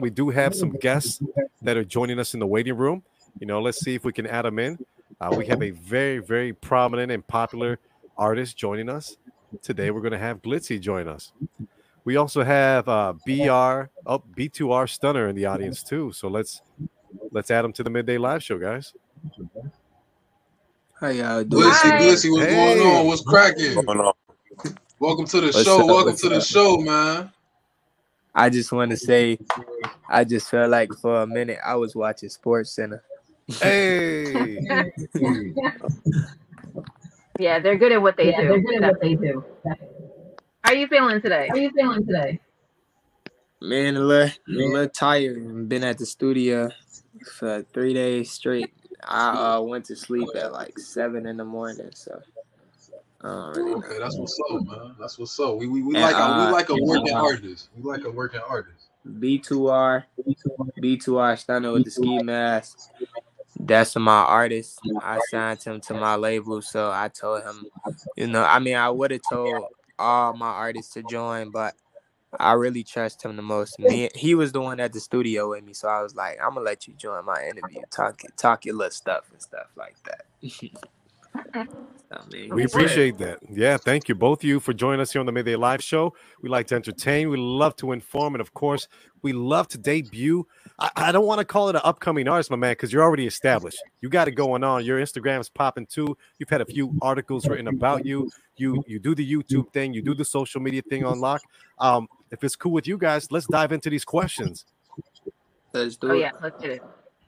We do have some guests that are joining us in the waiting room. You know, let's see if we can add them in. Uh, we have a very, very prominent and popular artist joining us today. We're going to have Glitzy join us. We also have uh, BR, oh, B2R Stunner in the audience too. So let's let's add them to the midday live show, guys. How y'all doing? Glitzy, Glitzy, what's hey. going on? What's cracking? Welcome to the what's show. Welcome to the show, man. I just want to say, I just felt like for a minute I was watching Sports Center. Hey. yeah, they're good at what they yeah, do. They're good at what they do. How are you feeling today? How are you feeling today? Man, a little, a little tired. Been at the studio for three days straight. I uh, went to sleep at like seven in the morning, so Okay, that's what's up, man. That's what's up. We we, we and, like a, uh, we like a working uh, artist. We like a working artist. B2R, B2R Stunner with the ski mask. That's my artist. I signed him to my label, so I told him, you know, I mean, I would have told all my artists to join, but I really trust him the most. Me, he was the one at the studio with me, so I was like, I'm gonna let you join my interview, talk talk your little stuff and stuff like that. we appreciate that. Yeah, thank you both of you for joining us here on the Midday Live Show. We like to entertain, we love to inform, and of course, we love to debut. I, I don't want to call it an upcoming artist, my man, because you're already established. You got it going on. Your Instagram is popping too. You've had a few articles written about you. You you do the YouTube thing, you do the social media thing on lock. Um, if it's cool with you guys, let's dive into these questions. Let's do oh, yeah, let's do it.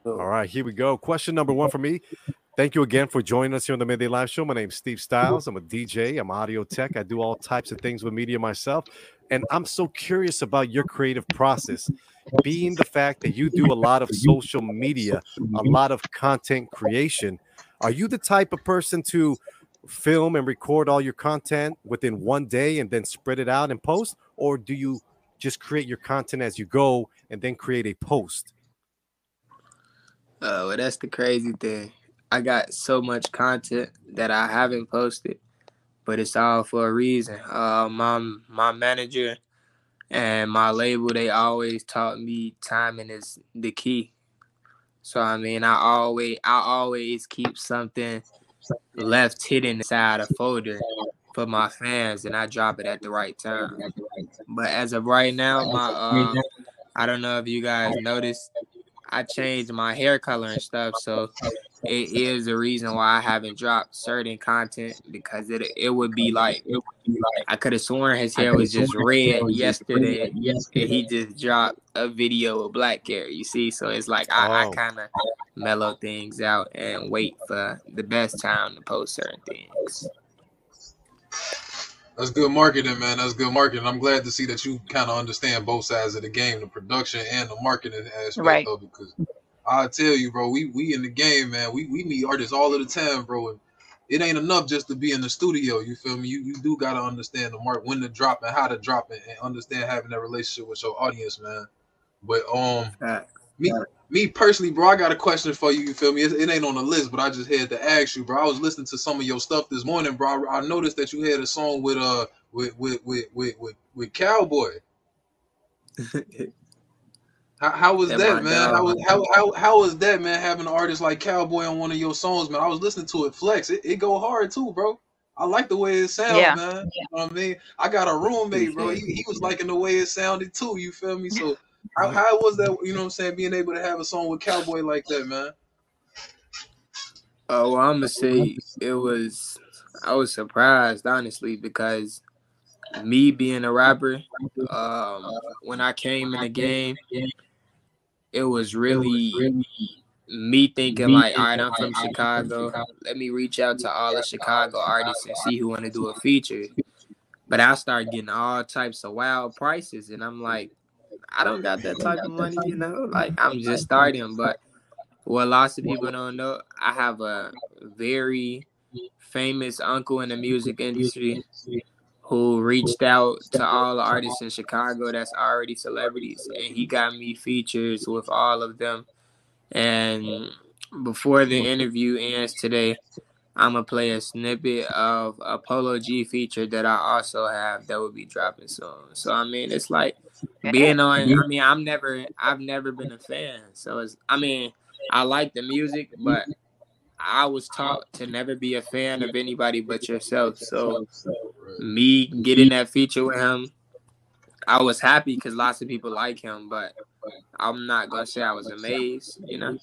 All right, here we go. Question number one for me. Thank you again for joining us here on the Midday Live Show. My name is Steve mm-hmm. Stylez. I'm a DJ, I'm audio tech. I do all types of things with media myself. And I'm so curious about your creative process, being the fact that you do a lot of social media, a mm-hmm. lot of content creation. Are you the type of person to film and record all your content within one day and then spread it out and post? Or do you just create your content as you go and then create a post? Oh, well, that's the crazy thing. I got so much content that I haven't posted, but it's all for a reason. Uh, my my manager and my label they always taught me timing is the key. So I mean, I always I always keep something left hidden inside a folder for my fans, and I drop it at the right time. But as of right now, my uh, I don't know if you guys noticed, I changed my hair color and stuff, so it is the reason why I haven't dropped certain content because it it would be like, would be like I could have sworn his hair was just red yesterday, and he just dropped a video of black hair. You see, so it's like I, I oh. kind of mellow things out and wait for the best time to post certain things. That's good marketing, man. That's good marketing. I'm glad to see that you kind of understand both sides of the game, the production and the marketing aspect right. of it. Because I tell you, bro, we we in the game, man. We we meet artists all of the time, bro. And it ain't enough just to be in the studio. You feel me? You you do gotta understand the mark, when to drop and how to drop it, and understand having that relationship with your audience, man. But um, me me personally, bro, I got a question for you. You feel me? It, it, ain't on the list, but I just had to ask you, bro. I was listening to some of your stuff this morning, bro. I, I noticed that you had a song with uh with with with with with, with Calboy. how, how was that, that man? How was how, how how was that, man? Having an artist like Calboy on one of your songs, man. I was listening to it flex. It, it go hard too, bro. I like the way it sounds, yeah. man. You know what I mean? I got a roommate, bro. He, he was liking the way it sounded too. You feel me? So how, how was that? You know what I'm saying? Being able to have a song with Calboy like that, man. Oh, well, I'm gonna say it was. I was surprised, honestly, because me being a rapper, um, when I came in the game, it was really me thinking like, all right, I'm from Chicago. Let me reach out to all the Chicago artists and see who want to do a feature. But I started getting all types of wild prices, and I'm like, I don't got that type of money, you know. Like I'm just starting, but what lots of people don't know, I have a very famous uncle in the music industry who reached out to all the artists in Chicago that's already celebrities, and he got me features with all of them. And before the interview ends today, I'm gonna play a snippet of a Polo G feature that I also have that will be dropping soon. So I mean, it's like being on. I mean, I'm never, I've never been a fan. So it's, I mean, I like the music, but I was taught to never be a fan of anybody but yourself. So me getting that feature with him, I was happy because lots of people like him, but I'm not gonna say I was amazed. You know.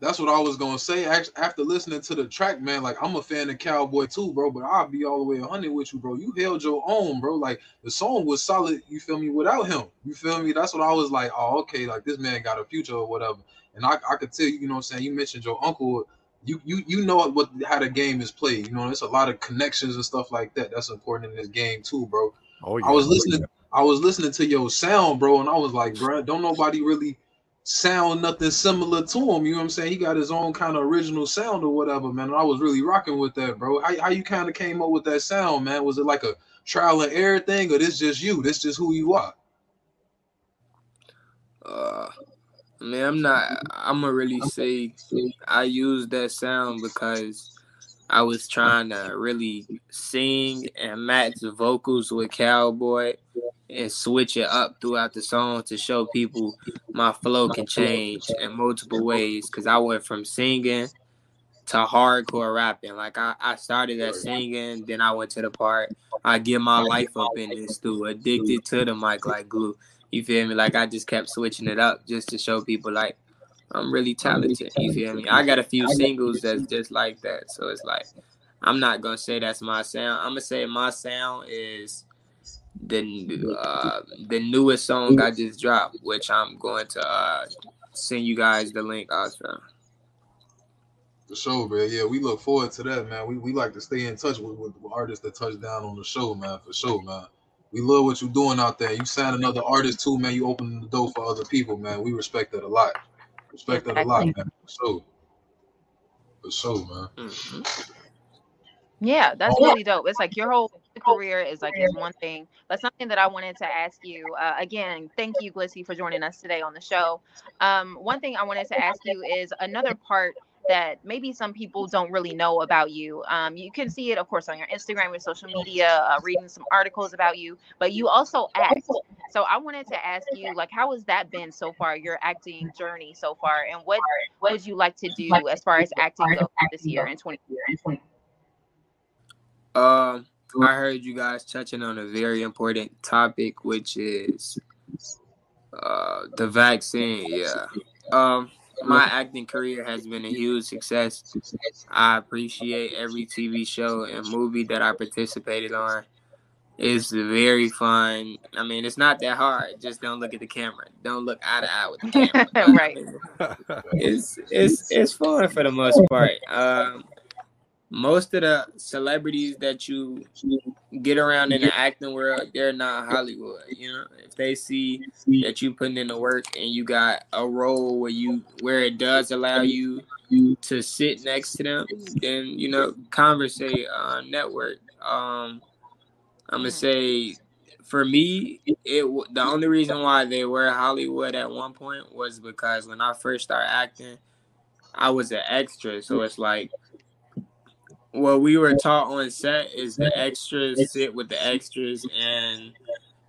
That's what I was gonna say. After listening to the track, man, like I'm a fan of Calboy too, bro. But I'll be all the way 100 with you, bro. You held your own, bro. Like the song was solid. You feel me? Without him, you feel me? That's what I was like. Oh, okay. Like this man got a future or whatever. And I, I could tell you, you know, what I'm saying. You mentioned your uncle. You, you you know what how the game is played. You know, there's a lot of connections and stuff like that. That's important in this game too, bro. Oh, yeah. I was listening. I was listening to your sound, bro, and I was like, bro, don't nobody really sound nothing similar to him. You know what I'm saying? He got his own kind of original sound or whatever, man. And I was really rocking with that, bro. How, how you kind of came up with that sound, man? Was it like a trial and error thing, or this just you? This just who you are? Uh, man, I'm not. I'm gonna really say I use that sound because I was trying to really sing and match the vocals with Calboy and switch it up throughout the song to show people my flow can change in multiple ways. Cause I went from singing to hardcore rapping. Like I, I started at singing, then I went to the part I give my life up in this too, addicted to the mic like glue. You feel me? Like I just kept switching it up just to show people like I'm really talented. You feel me? I got a few singles that's just like that. So it's like I'm not gonna say that's my sound. I'm gonna say my sound is the uh, the newest song I just dropped, which I'm going to uh, send you guys the link also. For sure, man. Yeah, we look forward to that, man. We, we like to stay in touch with, with artists that touch down on the show, man. For sure, man. We love what you're doing out there. You sign another artist too, man. You open the door for other people, man. We respect that a lot. Respect that a lot, man. For sure. For sure, man. Mm-hmm. Yeah, that's really dope. It's like your whole career is like is one thing, but something that I wanted to ask you uh, again. Thank you, Glitzy, for joining us today on the show. Um, one thing I wanted to ask you is another part that maybe some people don't really know about you. Um, you can see it, of course, on your Instagram, your social media, uh, reading some articles about you, but you also act. So I wanted to ask you, like, how has that been so far, your acting journey so far, and what what would you like to do as far as acting goes this year in 2020? Um, I heard you guys touching on a very important topic, which is uh the vaccine. Yeah. Um my acting career has been a huge success. I appreciate every TV show and movie that I participated on. It's very fun. I mean, it's not that hard. Just don't look at the camera. Don't look eye to eye with the camera. right. It's it's it's fun for the most part. Um, most of the celebrities that you get around in the acting world, they're not Hollywood. You know, if they see that you putting in the work and you got a role where you where it does allow you to sit next to them, then you know, conversate on network. Um, I'm gonna say for me, it the only reason why they were Hollywood at one point was because when I first started acting, I was an extra. So it's like what we were taught on set is the extras sit with the extras and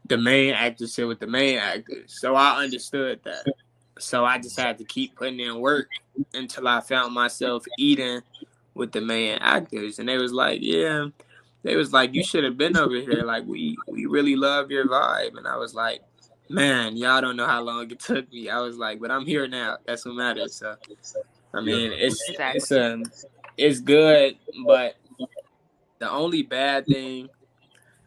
the main actors sit with the main actors. So I understood that. So I just had to keep putting in work until I found myself eating with the main actors. And they was like, Yeah. They was like, You should have been over here. Like we we really love your vibe. And I was like, Man, y'all don't know how long it took me. I was like, but I'm here now. That's what matters. So I mean, it's it's um it's good, but the only bad thing,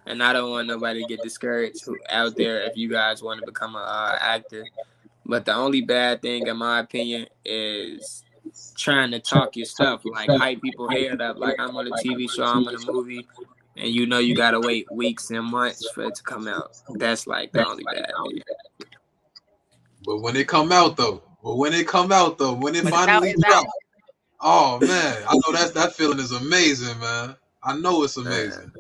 and I don't want nobody to get discouraged out there if you guys want to become an uh, actor, but the only bad thing, in my opinion, is trying to talk your stuff, like hype people head up, like I'm on a TV show, I'm in a movie, and you know you gotta wait weeks and months for it to come out. That's like the only bad thing. But when it come out though, but when it come out though, when it finally drops, Oh man, I know that that feeling is amazing, man. I know it's amazing.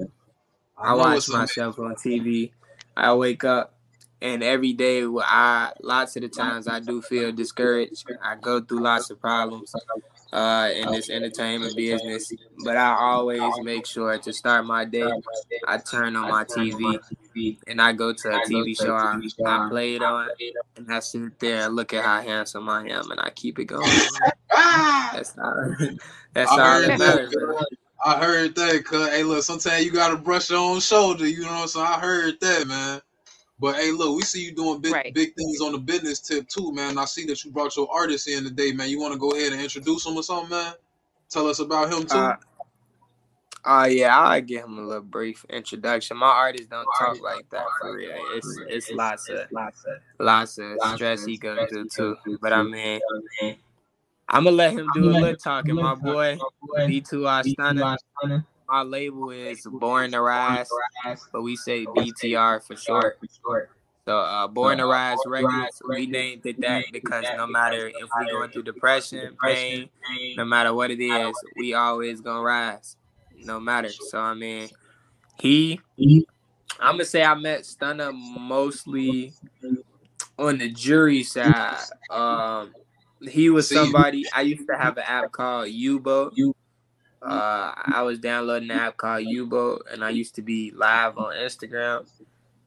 I, I watch myself on TV. I wake up and every day I lots of the times I do feel discouraged. I go through lots of problems. uh, in this entertainment business, but I always make sure to start my day. I turn on my TV and I go to a TV show I, I play it on, and I sit there and look at how handsome I am, and I keep it going. that's how. That's how it matters. I heard that, cuz hey, look, sometimes you gotta brush your own shoulder, you know what I'm saying? I heard that, man. But hey, look, we see you doing big right. big things on the business tip too, man. I see that you brought your artist in today, man. You want to go ahead and introduce him or something, man? Tell us about him too. Uh, uh yeah, I'll give him a little brief introduction. My artists don't talk like that for real. It's it's lots of lots of stress he goes through too. But I mean, I'm gonna let him do a little talking. My boy, B2 Stunner. My label is Born to Rise, but we say BTR for short. So uh, Born to Rise Records, we named it that because no matter if we're going through depression, pain, no matter what it is, we always gonna rise, no matter. So I mean, he, I'm gonna say I met Stunner mostly on the jury side. Um, he was somebody I used to have an app called Yubo. Uh, I was downloading an app called Yubo, and I used to be live on Instagram.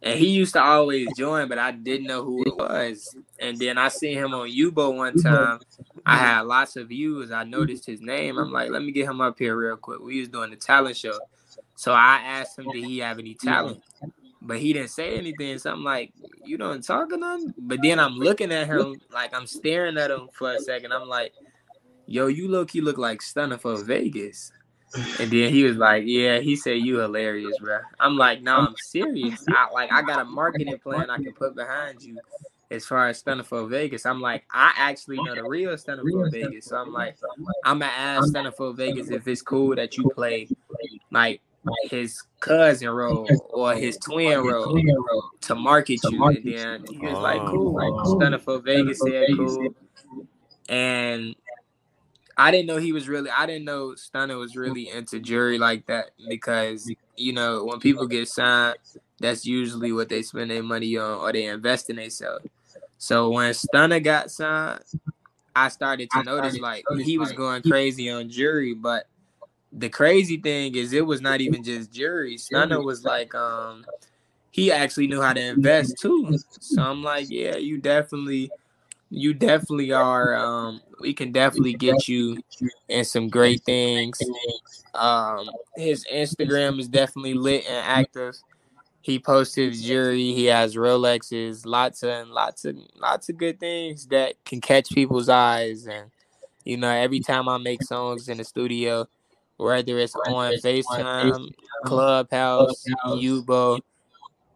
And he used to always join, but I didn't know who it was. And then I seen him on Yubo one time. I had lots of views. I noticed his name. I'm like, let me get him up here real quick. We was doing the talent show. So I asked him, did he have any talent? But he didn't say anything. So I'm like, you don't talk him? But then I'm looking at him, like I'm staring at him for a second. I'm like, yo, you look, you look like Stunna 4 Vegas. And then he was like, yeah, he said you hilarious, bro. I'm like, no, I'm serious. I like I got a marketing plan I can put behind you as far as Stunna 4 Vegas. I'm like, I actually know the real Stunna 4 Vegas. So I'm like, I'm gonna ask Stunna 4 Vegas if it's cool that you play like his cousin role or his twin role to market you. And then he was like, cool. Like Stunna 4 Vegas said cool. And I didn't know he was really. I didn't know Stunner was really into jury like that because you know when people get signed, that's usually what they spend their money on or they invest in themselves. So when Stunner got signed, I started to notice like he was going crazy on jury, but the crazy thing is it was not even just jury. Stunner was like, um, he actually knew how to invest too. So I'm like, yeah, you definitely you definitely are. Um, we can definitely get you in some great things. Um, his Instagram is definitely lit and active. He posts his jewelry. He has Rolexes, lots of and lots of lots of good things that can catch people's eyes. And you know, every time I make songs in the studio, whether it's on FaceTime, Clubhouse, Yubo,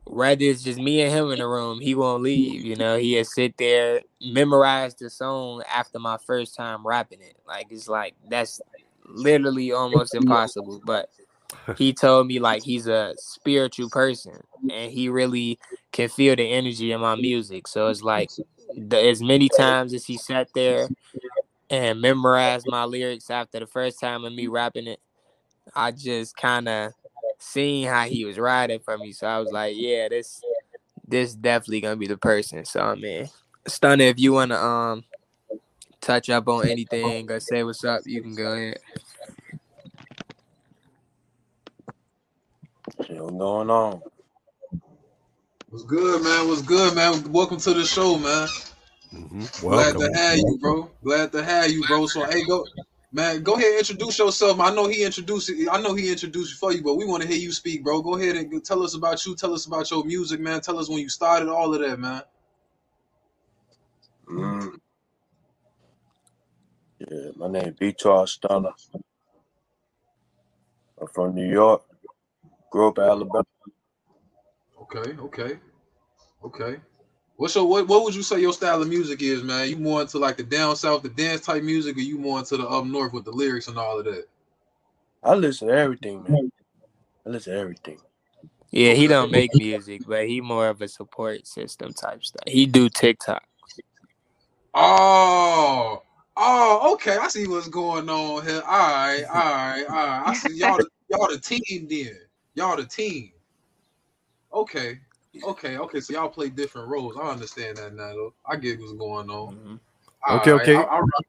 whether it's just me and him in the room, he won't leave. You know, he'll sit there, memorize the song after my first time rapping it. Like it's like that's literally almost impossible. But he told me like he's a spiritual person and he really can feel the energy in my music. So it's like the, as many times as he sat there and memorized my lyrics after the first time of me rapping it, I just kind of seen how he was riding for me. So I was like, yeah, this this definitely gonna be the person. So I mean, Stunner, if you wanna um touch up on anything or say what's up, you can go ahead. what's going on? What's good, man? What's good, man? Welcome to the show, man. Mm-hmm. Glad to have you, bro. Glad to have you, bro. So hey, go Man, go ahead and introduce yourself. I know he introduced I know he introduced you for you, but we want to hear you speak, bro. Go ahead and tell us about you. Tell us about your music, man. Tell us when you started, all of that, man. Mm. Yeah, my name is B. Stunner. I'm from New York. Grew up in Alabama. Okay, okay, okay. What's your what, what would you say your style of music is, man? You more into like the down south, the dance type music, or you more into the up north with the lyrics and all of that? I listen to everything, man. I listen to everything. Yeah, he don't make music, but he more of a support system type stuff. He do TikTok. Oh, oh, okay. I see what's going on here. All right, all right, all right. I see y'all. y'all the team then. Y'all the team. Okay, Okay, okay. So y'all play different roles. I understand that now. Though. I get what's going on. Mm-hmm. Okay, right. okay. I, I, rock,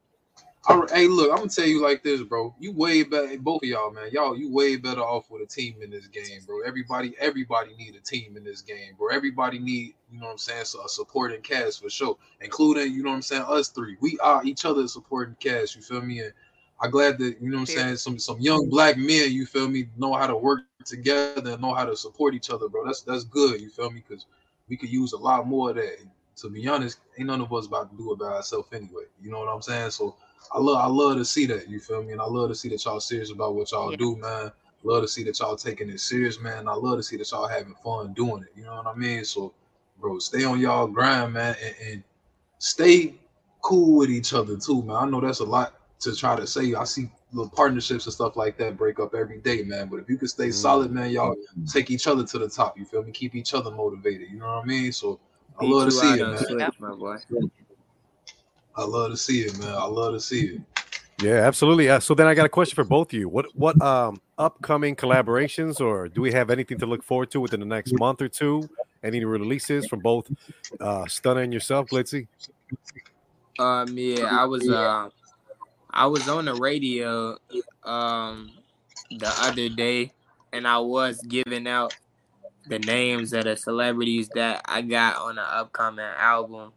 I, hey, look, I'm gonna tell you like this, bro. You way better, both of y'all, man. Y'all, you way better off with a team in this game, bro. Everybody, everybody need a team in this game, bro. Everybody need, you know what I'm saying, so a supporting cast for sure, including, you know what I'm saying, us three. We are each other supporting cast. You feel me? And I'm glad that you know what I'm saying. Some some young black men, you feel me, know how to work together and know how to support each other, bro. That's that's good. You feel me? Because we could use a lot more of that. To be honest, ain't none of us about to do it by ourselves anyway. You know what I'm saying? So I love I love to see that. You feel me? And I love to see that y'all serious about what y'all yeah. do, man. Love to see that y'all taking it serious, man. I love to see that y'all having fun doing it. You know what I mean? So, bro, stay on y'all grind, man, and, and stay cool with each other too, man. I know that's a lot to try to say. I see little partnerships and stuff like that break up every day, man. But if you can stay mm. solid, man, y'all take each other to the top. You feel me? Keep each other motivated. You know what I mean? So I love to see it, man. Switch, my boy. I love to see it, man. I love to see it. Yeah, absolutely. Uh, so then I got a question for both of you. What what um upcoming collaborations or do we have anything to look forward to within the next month or two? Any releases from both uh Stunner and yourself, Glitzy? Um yeah, I was uh I was on the radio um the other day and I was giving out the names of the celebrities that I got on the upcoming album.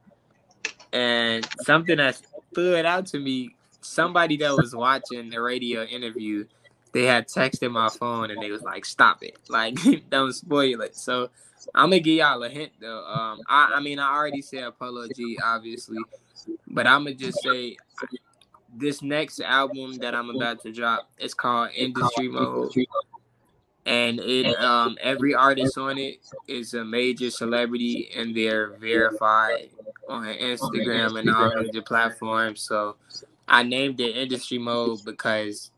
And something that stood out to me, somebody that was watching the radio interview, they had texted my phone and they was like, "Stop it! Like, don't spoil it." So I'm gonna give y'all a hint though. Um, I, I mean, I already said Polo G, obviously, but I'm gonna just say this next album that I'm about to drop is called Industry Mode. And it um every artist on it is a major celebrity and they're verified on Instagram and all major platforms. So I named it industry mode because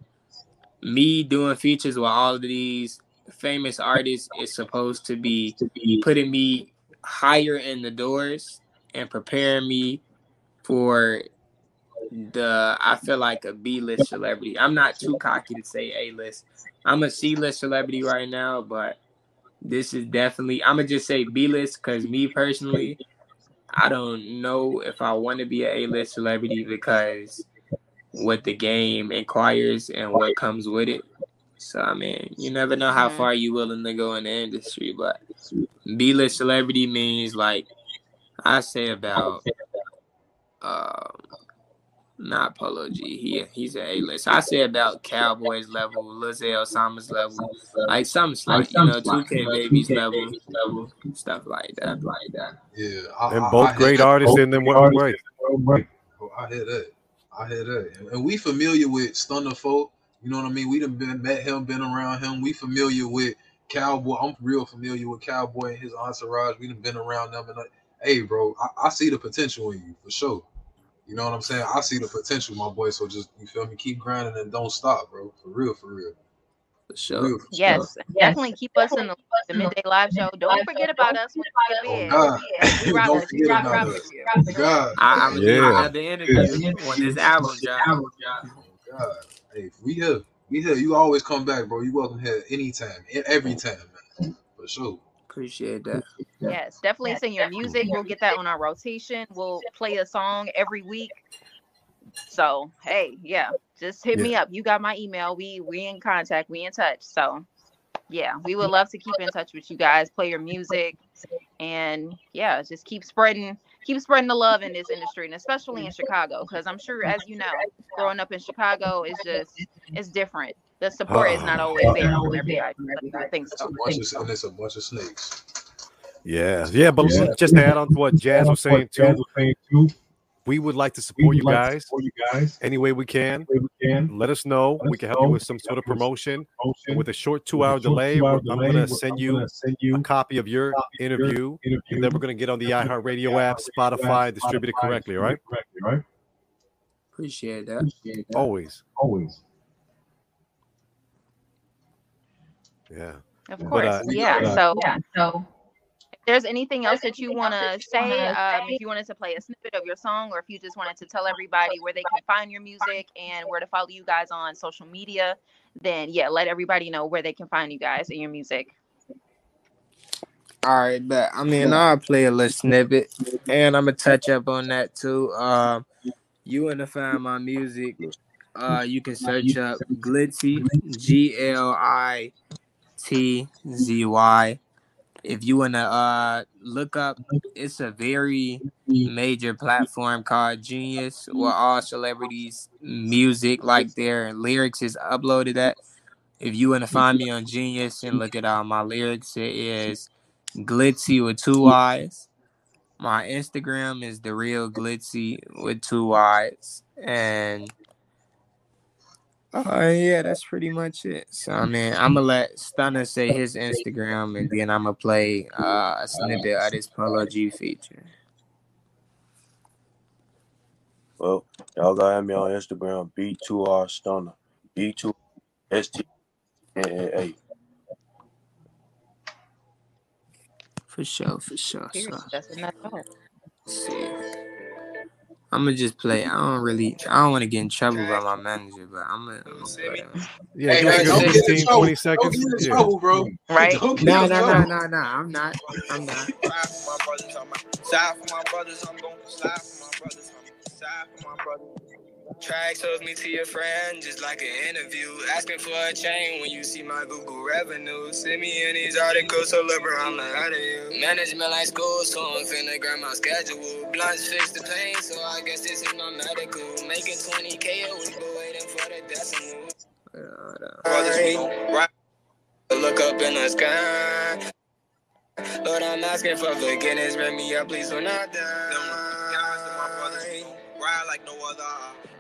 me doing features with all of these famous artists is supposed to be putting me higher in the doors and preparing me for the I feel like a B list celebrity. I'm not too cocky to say A list. I'm a C list celebrity right now, but this is definitely I'm gonna just say B list because me personally, I don't know if I want to be a A list celebrity because what the game inquires and what comes with it. So I mean, you never know how far you willing to go in the industry, but B list celebrity means like I say about um not Polo G. He he's an A list. I say about Calboy's level, Lizelle Summers level, like some like you know, two K babies level, level, stuff like that, like that. Yeah, I, and both I, great I artists in them one way. Oh, I hear that. I hear that. And we familiar with Stunner folk. You know what I mean? We done been met him, been around him. We familiar with Calboy. I'm real familiar with Calboy and his entourage. We done been around them. And like, hey, bro, I, I see the potential in you for sure. You know what I'm saying? I see the potential, my boy. So just you feel me, keep grinding and don't stop, bro. For real, for real. For sure. For yes, sure. definitely keep us in the, the, midday live show. Don't forget about us when we get oh, Yeah, rock, don't forget rock, about rock, us. Oh, God. I, I'm yeah. the interview when this album drop. Oh, God. Hey, we here. We here. You always come back, bro. You welcome here anytime, every time, man. For sure. Appreciate that. Yes, definitely sing your music. We'll get that on our rotation. We'll play a song every week. So hey, yeah, just hit yeah. me up. You got my email. We we in contact. We in touch. So yeah, we would love to keep in touch with you guys. Play your music, and yeah, just keep spreading keep spreading the love in this industry, and especially in Chicago, because I'm sure, as you know, growing up in Chicago is just it's different the support is not always there from everybody. I think so. It's a bunch of, it's a bunch of snakes. Yeah, yeah, but yeah. just to add on to what Jazz was saying too, we would like to support, you, like guys, support you guys any way we can. Way we can. Let us know. Let we can help know. you with some sort of promotion. promotion. With a short two-hour delay, two I'm going to send you a copy of your interview, interview, and then we're going to get on the iHeartRadio app, Spotify, distributed correctly. Right? Correctly, right? Appreciate that. Appreciate that. Always. Always. Yeah. Of course. But, uh, yeah. So yeah. So if there's anything else that you want to say, um, if you wanted to play a snippet of your song, or if you just wanted to tell everybody where they can find your music and where to follow you guys on social media, then yeah, let everybody know where they can find you guys and your music. All right, but I mean, I'll play a little snippet, and I'm gonna touch up on that too. Um, you want to find my music, uh, you can search up Glitzy, G L I T Z Y. If you wanna uh look up, it's a very major platform called Genius, where all celebrities' music, like their lyrics, is uploaded at. If you wanna find me on Genius and look at all my lyrics, it is Glitzy with two eyes. My Instagram is the real Glitzy with two eyes, and Oh yeah, that's pretty much it. So I mean, I'm gonna let Stunner say his Instagram, and then I'm gonna play uh, a snippet of this Polo G feature. Well, y'all got me on Instagram, B2R Stunner, B2 S T A. For sure, for sure. So. That's enough. See. I'm gonna just play. I don't really. I don't want to get in trouble by my manager, but I'm gonna. I'm gonna yeah, hey, hey, don't 15, 20 seconds. Don't get in trouble, bro. Right? No, no, no, no, no. I'm not. I'm not. Side for my brothers, I'm going. Side for my brothers, I'm side for my brothers. Track shows me to your friend, just like an interview. Asking for a chain when you see my Google revenue. Send me in these articles, so LeBron, I'm out of you. Management like school, so I'm finna grab my schedule. Blunts fix the pain, so I guess this is my medical. Making 20k a week, but waiting for the decimal. Right. Look up in the sky. Lord, I'm asking for forgiveness. Bring me up, please, when I die. Ride like no other.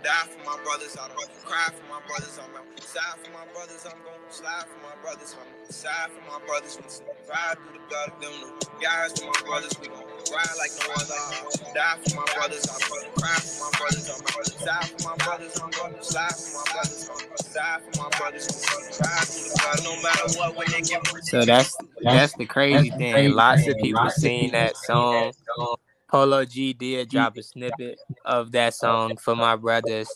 Die for my brothers, I don't cry for my brothers, I'm on side for my brothers, I'm going to slide for my brothers, I'm on side for my brothers, we ride through the blood of them, guys for my brothers, we gon' ride like no other. Die for my brothers, I'm going to cry for my brothers, I'm on side for my brothers, I'm going to slide for my brothers, I'm on side for my brothers, we gon' ride through the blood, no matter what, when they get. So that's that's the crazy thing. Lots of people sing that song. Polo G did drop a snippet of that oh, song for my brothers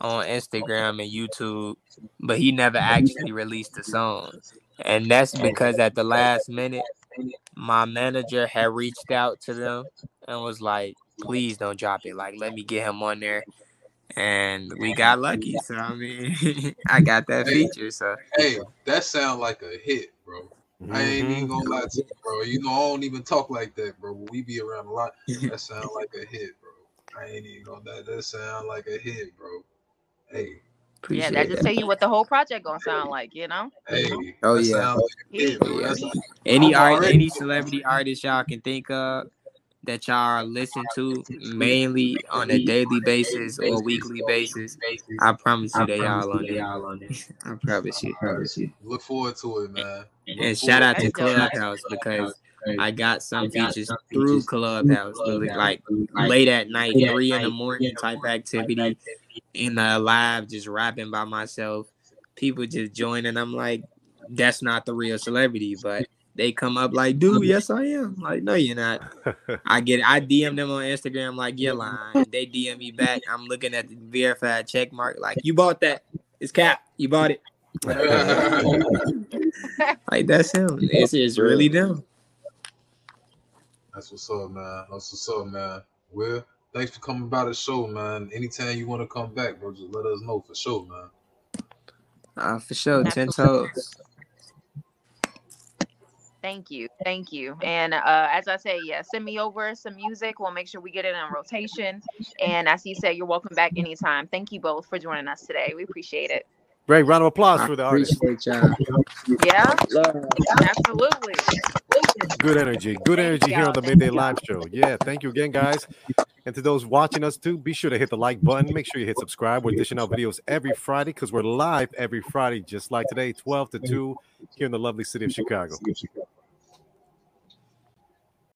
on Instagram and YouTube, but he never actually released the song. And that's because at the last minute, my manager had reached out to them and was like, please don't drop it. Like, let me get him on there. And we got lucky. So, I mean, I got that feature. So, hey, that sounds like a hit, bro. Mm-hmm. I ain't even gonna lie to you, bro. You know, I don't even talk like that, bro. we be around a lot, that sound like a hit, bro. I ain't even gonna that that sound like a hit, bro. Hey. yeah, that just tell you what the whole project gonna sound like, you know. Hey, oh yeah. Like hit, yeah. Any art, any celebrity artist y'all can think of, that y'all listen to mainly on a daily basis or weekly basis, I promise you they all on it. All on it. I promise you. Promise you. Look forward to it, man. Look and shout out to Clubhouse because I got some features through Clubhouse, like late at night, three in the morning type activity, in the live, just rapping by myself. People just joining. I'm like, that's not the real celebrity, but they come up like, dude, yes I am. Like, no, you're not. I get it. I DM them on Instagram like you're lying. They DM me back. I'm looking at the verified check mark, like, you bought that. It's cap. You bought it. like that's him. It's, it's really them. That's what's up, man. That's what's up, man. Well, thanks for coming by the show, man. Anytime you want to come back, bro, just let us know for sure, man. Uh, for sure. Ten toes. Thank you. Thank you. And uh, as I say, yeah, send me over some music. We'll make sure we get it in rotation. And as you said, you're welcome back anytime. Thank you both for joining us today. We appreciate it. Great round of applause I for the artist. Yeah, absolutely. Good energy. Good energy here on the Midday Live Show. Yeah, thank you again, guys. And to those watching us too, be sure to hit the like button. Make sure you hit subscribe. We're dishing out videos every Friday because we're live every Friday, just like today, 12 to 2, here in the lovely city of Chicago.